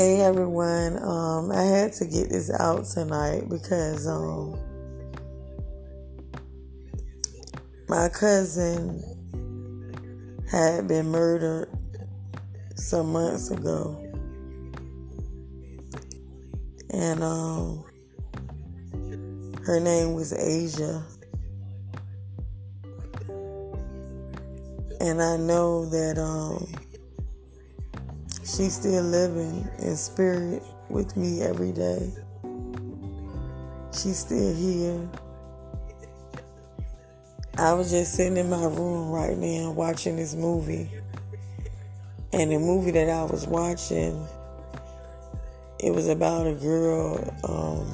Hey everyone, um, I had to get this out tonight because um, my cousin had been murdered some months ago, and um, her name was Asia, and I know that um She's still living in spirit with me every day. She's still here. I was just sitting in my room right now watching this movie. And the movie that I was watching, it was about a girl um,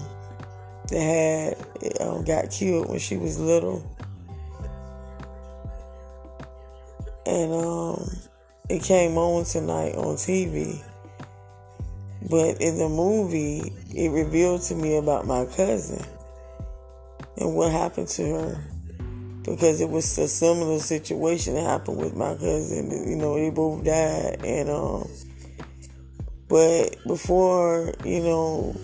that had um, got killed when she was little. And um, it came on tonight on TV. But in the movie, it revealed to me about my cousin and what happened to her. Because it was a similar situation that happened with my cousin. You know, they both died. And, um, but before, you know,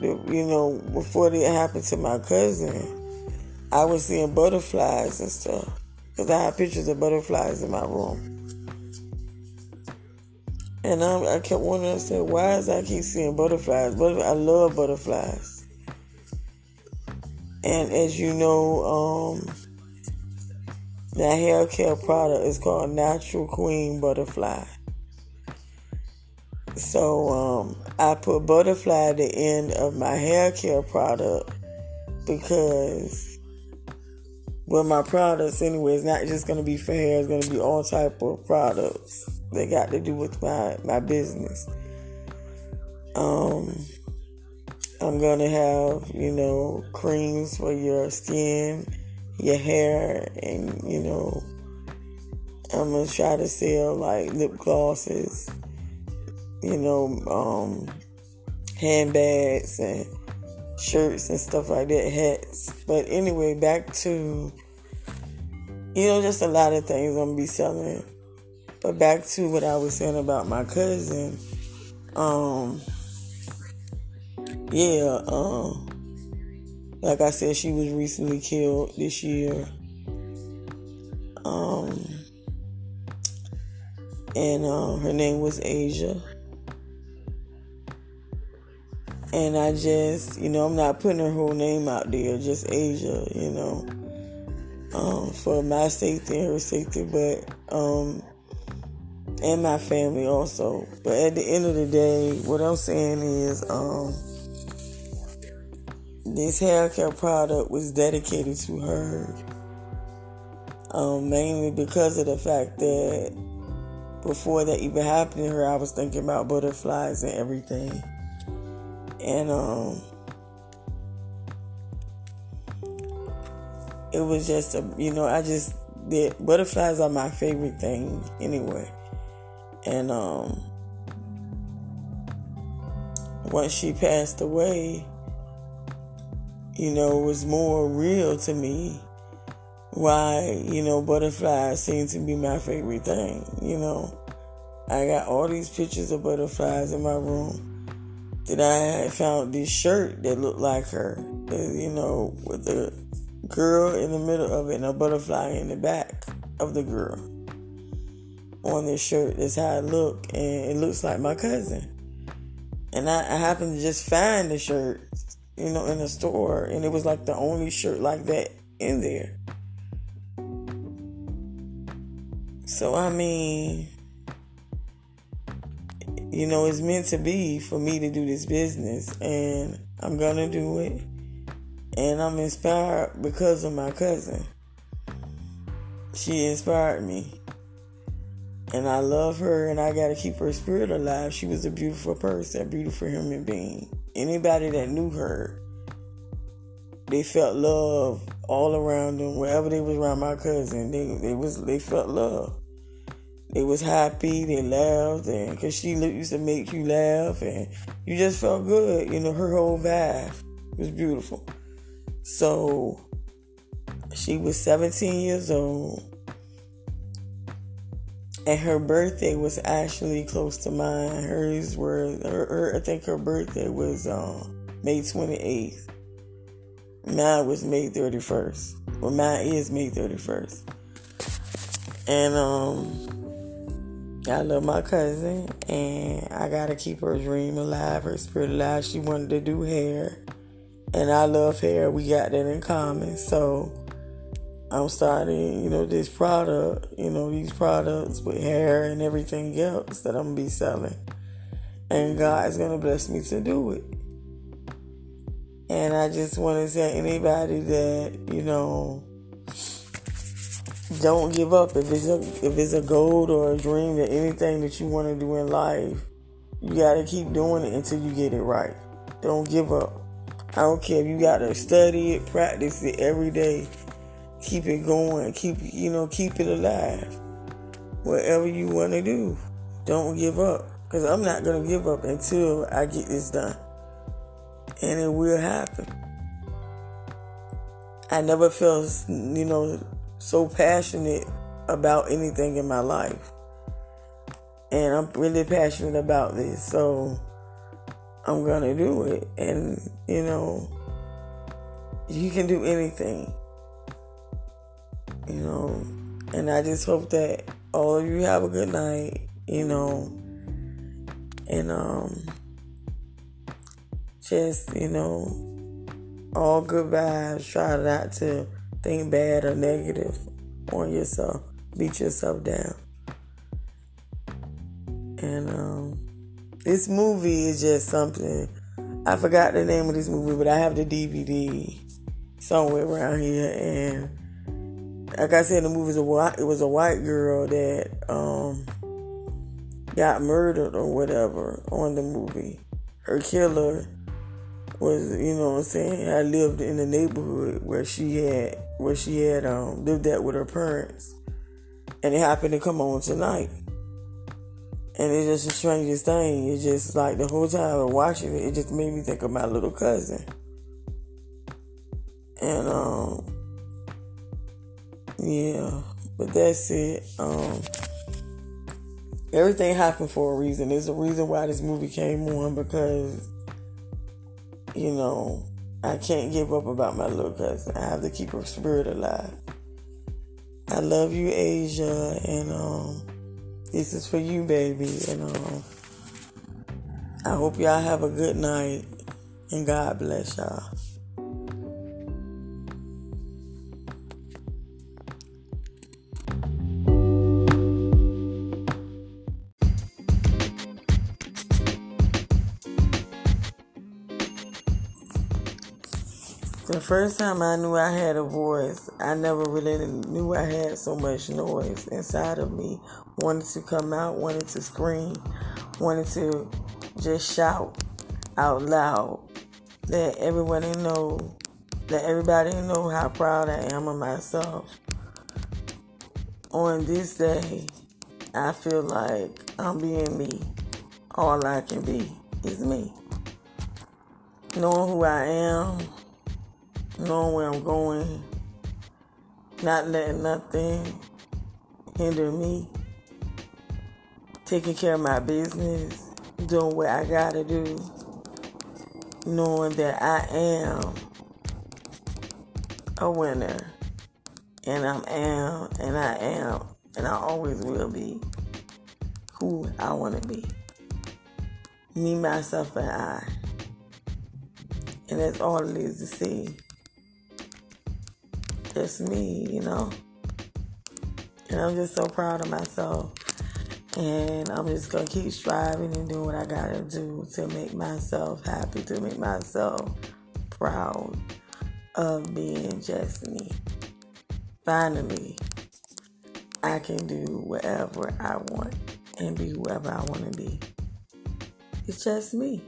you know, before it happened to my cousin, I was seeing butterflies and stuff. Because I had pictures of butterflies in my room. And I, I kept wondering, I said, why is I keep seeing butterflies? But I love butterflies. And as you know, um, that hair care product is called Natural Queen Butterfly. So um, I put butterfly at the end of my hair care product because well my products anyway it's not just going to be for hair it's going to be all type of products that got to do with my, my business. Um, I'm gonna have, you know, creams for your skin, your hair, and you know, I'm gonna try to sell like lip glosses, you know, um, handbags and shirts and stuff like that, hats. But anyway, back to, you know, just a lot of things I'm gonna be selling but back to what I was saying about my cousin. Um, yeah, um, like I said, she was recently killed this year. Um, and uh, her name was Asia. And I just, you know, I'm not putting her whole name out there, just Asia, you know, um, for my safety and her safety. But um, and my family also. But at the end of the day, what I'm saying is, um, this hair care product was dedicated to her. Um, mainly because of the fact that before that even happened to her, I was thinking about butterflies and everything. And um, it was just a, you know, I just did butterflies are my favorite thing anyway. And um, once she passed away, you know, it was more real to me why, you know, butterflies seem to be my favorite thing, you know. I got all these pictures of butterflies in my room. That I found this shirt that looked like her, you know, with the girl in the middle of it and a butterfly in the back of the girl on this shirt. That's how it look, and it looks like my cousin. And I, I happened to just find the shirt, you know, in the store, and it was like the only shirt like that in there. So I mean, you know, it's meant to be for me to do this business, and I'm gonna do it. And I'm inspired because of my cousin. She inspired me and I love her and I got to keep her spirit alive. She was a beautiful person, a beautiful human being. Anybody that knew her, they felt love all around them. Wherever they was around my cousin, they they was they felt love. They was happy, they laughed, and cause she used to make you laugh, and you just felt good. You know, her whole vibe was beautiful. So she was 17 years old and her birthday was actually close to mine. Hers were her, her I think her birthday was um, May 28th. Mine was May 31st. Well, mine is May 31st. And um, I love my cousin, and I gotta keep her dream alive, her spirit alive. She wanted to do hair, and I love hair. We got that in common. So I'm starting, you know, this product, you know, these products with hair and everything else that I'm gonna be selling. And God is gonna bless me to do it. And I just want to say anybody that, you know, don't give up. If it's a if it's a goal or a dream or anything that you want to do in life, you gotta keep doing it until you get it right. Don't give up. I don't care if you gotta study it, practice it every day keep it going, keep you know, keep it alive. Whatever you want to do, don't give up. Cause I'm not gonna give up until I get this done, and it will happen. I never felt, you know, so passionate about anything in my life, and I'm really passionate about this. So I'm gonna do it, and you know, you can do anything you know. And I just hope that all of you have a good night, you know. And um just, you know, all good vibes. Try not to think bad or negative on yourself. Beat yourself down. And um this movie is just something I forgot the name of this movie, but I have the DVD somewhere around here and like I said, in the movie was it was a white girl that um, got murdered or whatever on the movie. Her killer was, you know what I'm saying, I lived in the neighborhood where she had where she had um, lived at with her parents. And it happened to come on tonight. And it's just the strangest thing. It's just like the whole time I'm watching it, it just made me think of my little cousin. And um yeah, but that's it. Um, everything happened for a reason. There's a reason why this movie came on because, you know, I can't give up about my little cousin. I have to keep her spirit alive. I love you, Asia, and um, this is for you, baby. And um, I hope y'all have a good night, and God bless y'all. First time I knew I had a voice, I never really knew I had so much noise inside of me. Wanted to come out, wanted to scream, wanted to just shout out loud. Let everybody know, let everybody know how proud I am of myself. On this day, I feel like I'm being me. All I can be is me. Knowing who I am knowing where I'm going, not letting nothing hinder me, taking care of my business, doing what I gotta do, knowing that I am a winner, and I am, and I am, and I always will be who I want to be. Me, myself, and I. And that's all it is to see just me, you know. And I'm just so proud of myself. And I'm just gonna keep striving and doing what I gotta do to make myself happy, to make myself proud of being just me. Finally, I can do whatever I want and be whoever I want to be. It's just me.